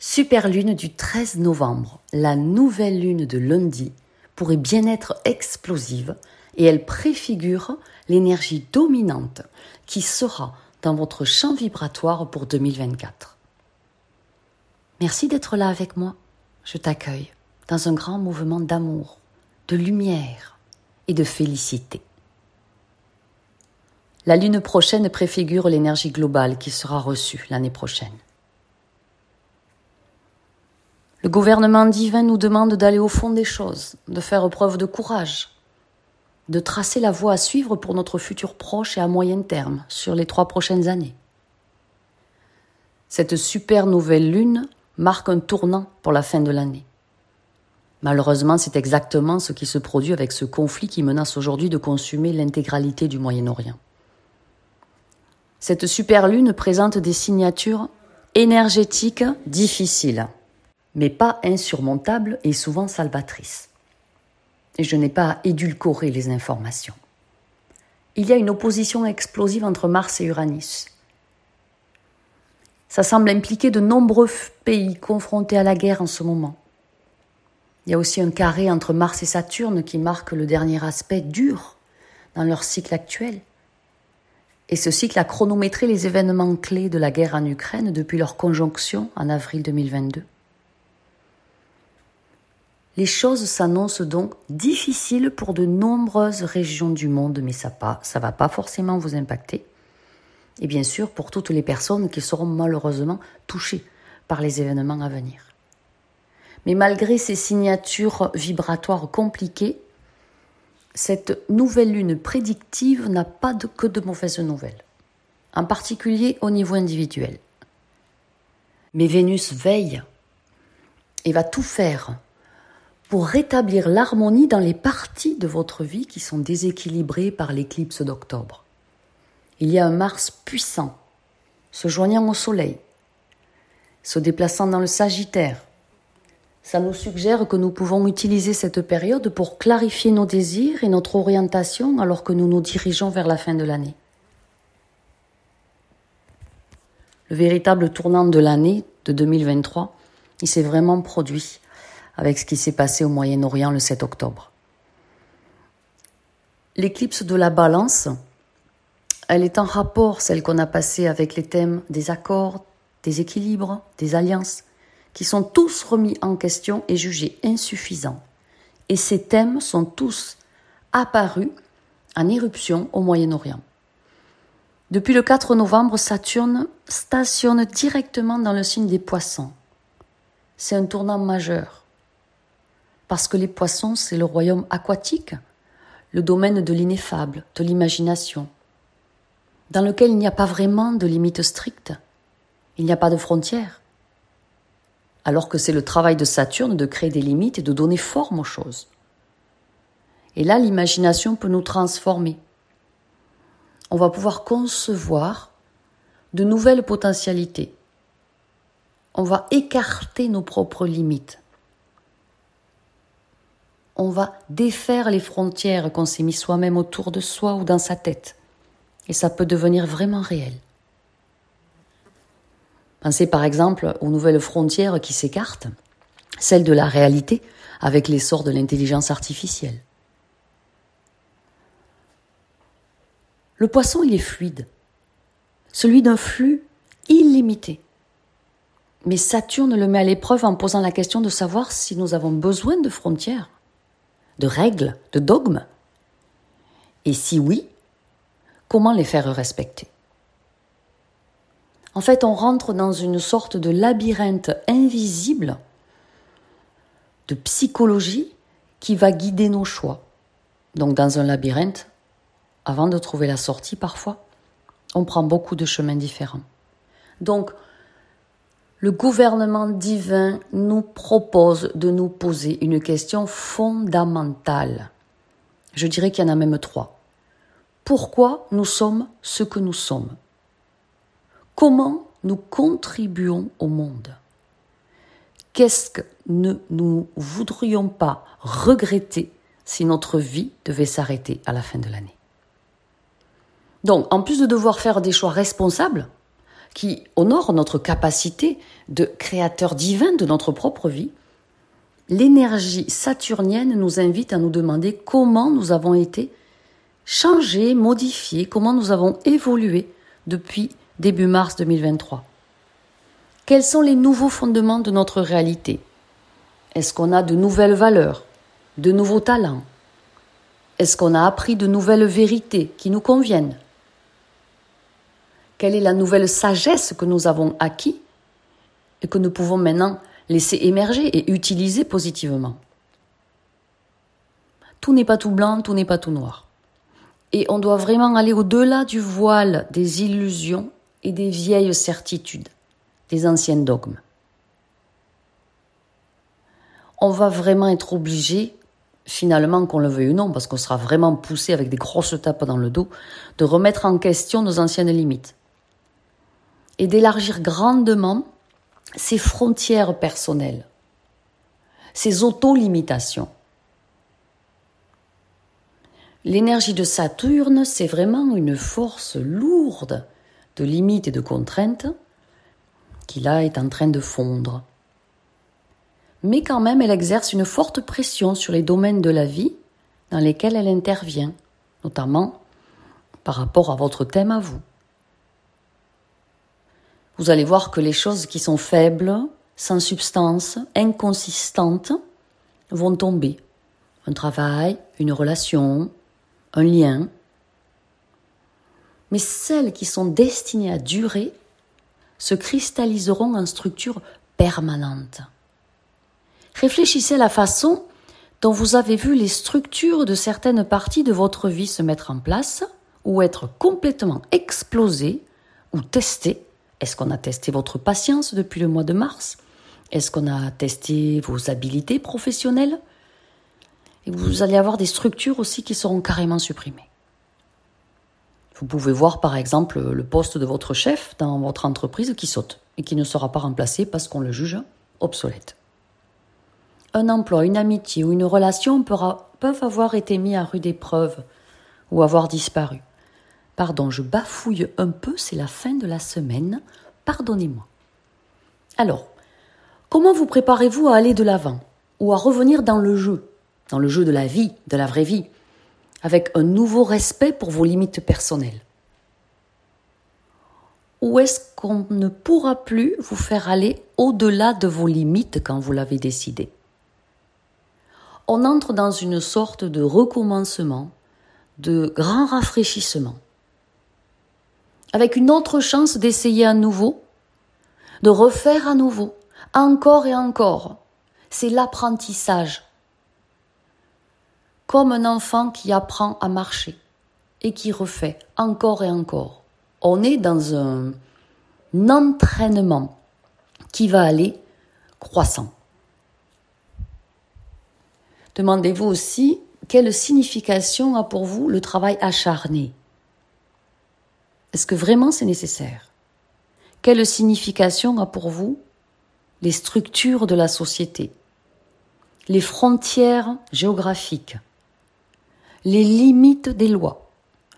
Super lune du 13 novembre, la nouvelle lune de lundi pourrait bien être explosive et elle préfigure l'énergie dominante qui sera dans votre champ vibratoire pour 2024. Merci d'être là avec moi. Je t'accueille dans un grand mouvement d'amour, de lumière et de félicité. La lune prochaine préfigure l'énergie globale qui sera reçue l'année prochaine. Le gouvernement divin nous demande d'aller au fond des choses, de faire preuve de courage, de tracer la voie à suivre pour notre futur proche et à moyen terme, sur les trois prochaines années. Cette super nouvelle lune marque un tournant pour la fin de l'année. Malheureusement, c'est exactement ce qui se produit avec ce conflit qui menace aujourd'hui de consumer l'intégralité du Moyen-Orient. Cette super lune présente des signatures énergétiques difficiles, mais pas insurmontables et souvent salvatrices. Et je n'ai pas à édulcorer les informations. Il y a une opposition explosive entre Mars et Uranus. Ça semble impliquer de nombreux pays confrontés à la guerre en ce moment. Il y a aussi un carré entre Mars et Saturne qui marque le dernier aspect dur dans leur cycle actuel. Et ce cycle a chronométré les événements clés de la guerre en Ukraine depuis leur conjonction en avril 2022. Les choses s'annoncent donc difficiles pour de nombreuses régions du monde, mais ça ne va pas forcément vous impacter. Et bien sûr, pour toutes les personnes qui seront malheureusement touchées par les événements à venir. Mais malgré ces signatures vibratoires compliquées, cette nouvelle lune prédictive n'a pas que de mauvaises nouvelles, en particulier au niveau individuel. Mais Vénus veille et va tout faire pour rétablir l'harmonie dans les parties de votre vie qui sont déséquilibrées par l'éclipse d'octobre. Il y a un Mars puissant, se joignant au Soleil, se déplaçant dans le Sagittaire, ça nous suggère que nous pouvons utiliser cette période pour clarifier nos désirs et notre orientation alors que nous nous dirigeons vers la fin de l'année. Le véritable tournant de l'année de 2023, il s'est vraiment produit avec ce qui s'est passé au Moyen-Orient le 7 octobre. L'éclipse de la balance, elle est en rapport, celle qu'on a passée avec les thèmes des accords, des équilibres, des alliances, qui sont tous remis en question et jugés insuffisants. Et ces thèmes sont tous apparus en éruption au Moyen-Orient. Depuis le 4 novembre, Saturne stationne directement dans le signe des poissons. C'est un tournant majeur. Parce que les poissons, c'est le royaume aquatique, le domaine de l'ineffable, de l'imagination, dans lequel il n'y a pas vraiment de limites strictes, il n'y a pas de frontières alors que c'est le travail de Saturne de créer des limites et de donner forme aux choses. Et là, l'imagination peut nous transformer. On va pouvoir concevoir de nouvelles potentialités. On va écarter nos propres limites. On va défaire les frontières qu'on s'est mis soi-même autour de soi ou dans sa tête. Et ça peut devenir vraiment réel. Pensez par exemple aux nouvelles frontières qui s'écartent, celles de la réalité avec l'essor de l'intelligence artificielle. Le poisson, il est fluide, celui d'un flux illimité. Mais Saturne le met à l'épreuve en posant la question de savoir si nous avons besoin de frontières, de règles, de dogmes. Et si oui, comment les faire respecter en fait, on rentre dans une sorte de labyrinthe invisible de psychologie qui va guider nos choix. Donc dans un labyrinthe, avant de trouver la sortie parfois, on prend beaucoup de chemins différents. Donc, le gouvernement divin nous propose de nous poser une question fondamentale. Je dirais qu'il y en a même trois. Pourquoi nous sommes ce que nous sommes? Comment nous contribuons au monde? Qu'est-ce que nous ne voudrions pas regretter si notre vie devait s'arrêter à la fin de l'année? Donc, en plus de devoir faire des choix responsables, qui honore notre capacité de créateur divin de notre propre vie, l'énergie saturnienne nous invite à nous demander comment nous avons été changés, modifiés, comment nous avons évolué depuis début mars 2023. Quels sont les nouveaux fondements de notre réalité? Est-ce qu'on a de nouvelles valeurs, de nouveaux talents? Est-ce qu'on a appris de nouvelles vérités qui nous conviennent? Quelle est la nouvelle sagesse que nous avons acquis et que nous pouvons maintenant laisser émerger et utiliser positivement? Tout n'est pas tout blanc, tout n'est pas tout noir. Et on doit vraiment aller au-delà du voile des illusions et des vieilles certitudes, des anciens dogmes. On va vraiment être obligé, finalement qu'on le veuille ou non, parce qu'on sera vraiment poussé avec des grosses tapes dans le dos, de remettre en question nos anciennes limites. Et d'élargir grandement ses frontières personnelles, ses auto-limitations. L'énergie de Saturne, c'est vraiment une force lourde de limites et de contraintes qui là est en train de fondre. Mais quand même, elle exerce une forte pression sur les domaines de la vie dans lesquels elle intervient, notamment par rapport à votre thème à vous. Vous allez voir que les choses qui sont faibles, sans substance, inconsistantes, vont tomber. Un travail, une relation, un lien. Mais celles qui sont destinées à durer se cristalliseront en structure permanente. Réfléchissez à la façon dont vous avez vu les structures de certaines parties de votre vie se mettre en place ou être complètement explosées ou testées. Est-ce qu'on a testé votre patience depuis le mois de mars? Est-ce qu'on a testé vos habiletés professionnelles? Et vous allez avoir des structures aussi qui seront carrément supprimées. Vous pouvez voir par exemple le poste de votre chef dans votre entreprise qui saute et qui ne sera pas remplacé parce qu'on le juge obsolète. Un emploi, une amitié ou une relation peuvent avoir été mis à rude épreuve ou avoir disparu. Pardon, je bafouille un peu, c'est la fin de la semaine, pardonnez-moi. Alors, comment vous préparez-vous à aller de l'avant ou à revenir dans le jeu dans le jeu de la vie, de la vraie vie, avec un nouveau respect pour vos limites personnelles? Ou est-ce qu'on ne pourra plus vous faire aller au-delà de vos limites quand vous l'avez décidé? On entre dans une sorte de recommencement, de grand rafraîchissement, avec une autre chance d'essayer à nouveau, de refaire à nouveau, encore et encore. C'est l'apprentissage comme un enfant qui apprend à marcher et qui refait encore et encore. On est dans un, entraînement qui va aller croissant. Demandez-vous aussi quelle signification a pour vous le travail acharné. Est-ce que vraiment c'est nécessaire? Quelle signification a pour vous les structures de la société, les frontières géographiques, les limites des lois,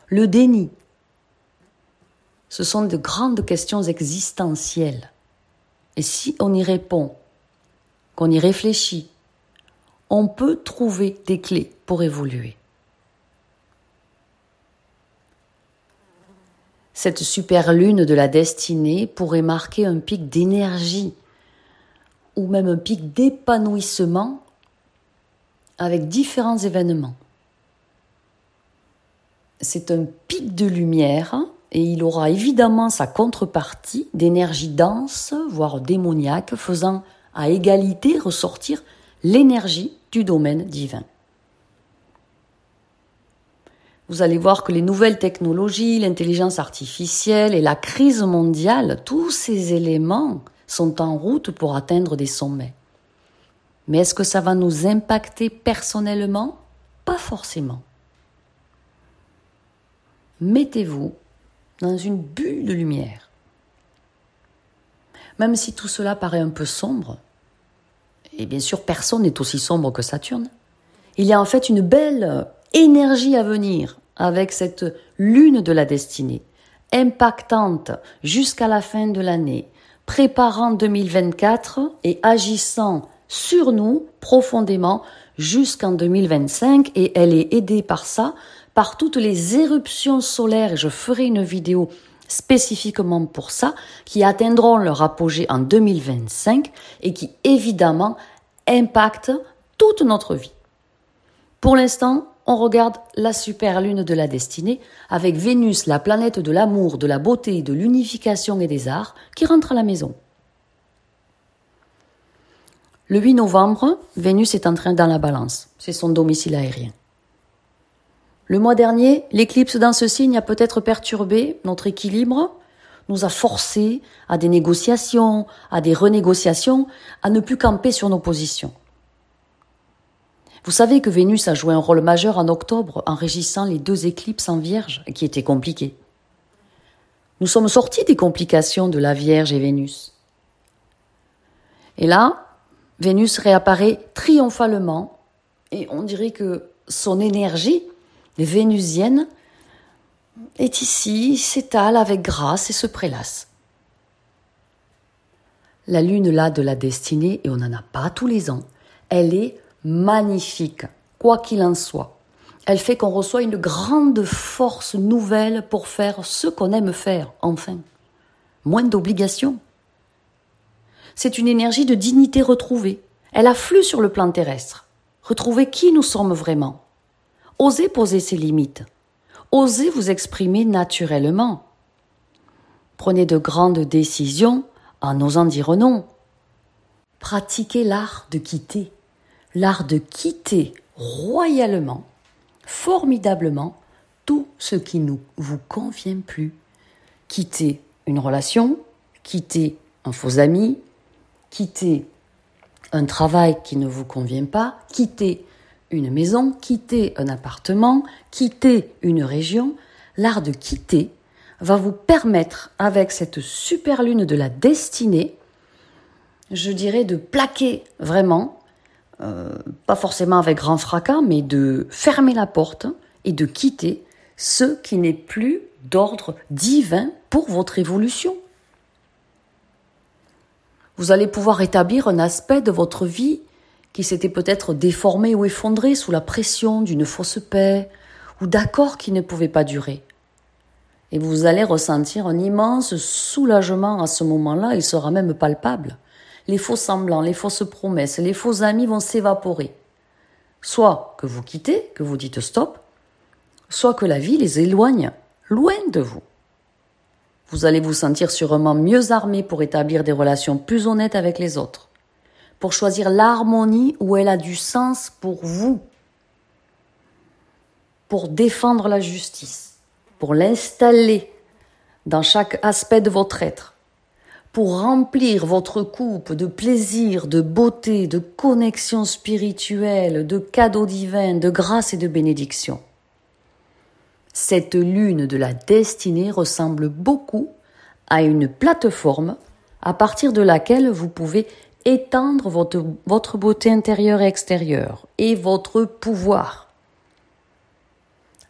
le déni? Ce sont de grandes questions existentielles. Et si on y répond, qu'on y réfléchit, on peut trouver des clés pour évoluer. Cette super lune de la destinée pourrait marquer un pic d'énergie ou même un pic d'épanouissement avec différents événements c'est un pic de lumière et il aura évidemment sa contrepartie d'énergie dense, voire démoniaque, faisant à égalité ressortir l'énergie du domaine divin. Vous allez voir que les nouvelles technologies, l'intelligence artificielle et la crise mondiale, tous ces éléments sont en route pour atteindre des sommets. Mais est-ce que ça va nous impacter personnellement? Pas forcément mettez-vous dans une bulle de lumière. Même si tout cela paraît un peu sombre, et bien sûr personne n'est aussi sombre que Saturne, il y a en fait une belle énergie à venir avec cette lune de la destinée, impactante jusqu'à la fin de l'année, préparant 2024 et agissant sur nous profondément jusqu'en 2025 et elle est aidée par ça, par toutes les éruptions solaires, je ferai une vidéo spécifiquement pour ça, qui atteindront leur apogée en 2025 et qui évidemment impactent toute notre vie. Pour l'instant, on regarde la super lune de la destinée avec Vénus, la planète de l'amour, de la beauté, de l'unification et des arts, qui rentre à la maison. Le 8 novembre, Vénus est entrée dans la balance. C'est son domicile aérien. Le mois dernier, l'éclipse dans ce signe a peut-être perturbé notre équilibre, nous a forcés à des négociations, à des renégociations, à ne plus camper sur nos positions. Vous savez que Vénus a joué un rôle majeur en octobre en régissant les deux éclipses en Vierge, qui étaient compliquées. Nous sommes sortis des complications de la Vierge et Vénus. Et là, Vénus réapparaît triomphalement, et on dirait que son énergie vénusienne est ici, s'étale avec grâce et se prélasse. La lune là de la destinée, et on n'en a pas tous les ans, elle est magnifique, quoi qu'il en soit. Elle fait qu'on reçoit une grande force nouvelle pour faire ce qu'on aime faire, enfin. Moins d'obligations. C'est une énergie de dignité retrouvée. Elle afflue sur le plan terrestre. Retrouver qui nous sommes vraiment. Osez poser ses limites. Osez vous exprimer naturellement. Prenez de grandes décisions en osant dire non. Pratiquez l'art de quitter. L'art de quitter royalement, formidablement, tout ce qui ne vous convient plus. Quitter une relation, quitter un faux ami, quitter un travail qui ne vous convient pas, quitter une maison, quitter un appartement, quitter une région, l'art de quitter va vous permettre, avec cette super lune de la destinée, je dirais de plaquer vraiment, euh, pas forcément avec grand fracas, mais de fermer la porte et de quitter ce qui n'est plus d'ordre divin pour votre évolution. Vous allez pouvoir établir un aspect de votre vie qui s'était peut-être déformé ou effondré sous la pression d'une fausse paix ou d'accords qui ne pouvaient pas durer. Et vous allez ressentir un immense soulagement à ce moment-là, il sera même palpable. Les faux semblants, les fausses promesses, les faux amis vont s'évaporer. Soit que vous quittez, que vous dites stop, soit que la vie les éloigne loin de vous. Vous allez vous sentir sûrement mieux armé pour établir des relations plus honnêtes avec les autres pour choisir l'harmonie où elle a du sens pour vous, pour défendre la justice, pour l'installer dans chaque aspect de votre être, pour remplir votre coupe de plaisir, de beauté, de connexion spirituelle, de cadeaux divins, de grâce et de bénédiction. Cette lune de la destinée ressemble beaucoup à une plateforme à partir de laquelle vous pouvez étendre votre, votre beauté intérieure et extérieure et votre pouvoir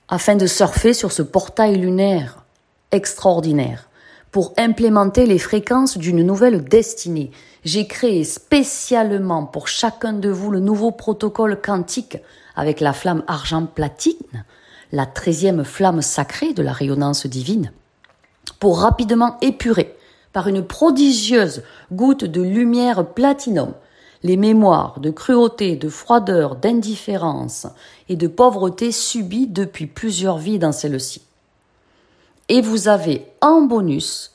afin de surfer sur ce portail lunaire extraordinaire pour implémenter les fréquences d'une nouvelle destinée. J'ai créé spécialement pour chacun de vous le nouveau protocole quantique avec la flamme argent platine, la treizième flamme sacrée de la rayonnance divine, pour rapidement épurer par une prodigieuse goutte de lumière platinum les mémoires de cruauté, de froideur, d'indifférence et de pauvreté subies depuis plusieurs vies dans celle-ci. Et vous avez en bonus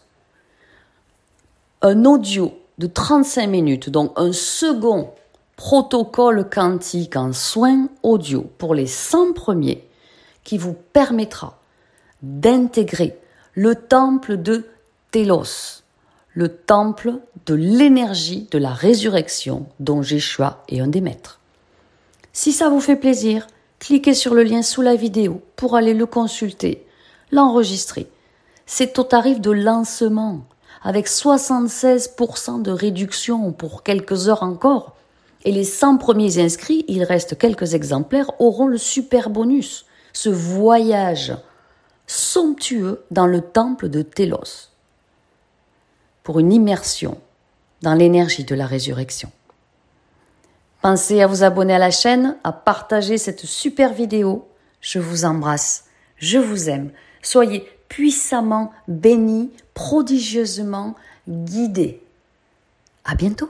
un audio de 35 minutes, donc un second protocole quantique en soins audio pour les 100 premiers qui vous permettra d'intégrer le temple de Télos, le temple de l'énergie de la résurrection dont Jéshua est un des maîtres. Si ça vous fait plaisir, cliquez sur le lien sous la vidéo pour aller le consulter, l'enregistrer. C'est au tarif de lancement, avec 76% de réduction pour quelques heures encore. Et les 100 premiers inscrits, il reste quelques exemplaires, auront le super bonus, ce voyage somptueux dans le temple de Télos pour une immersion dans l'énergie de la résurrection. Pensez à vous abonner à la chaîne, à partager cette super vidéo. Je vous embrasse, je vous aime. Soyez puissamment bénis, prodigieusement guidés. À bientôt!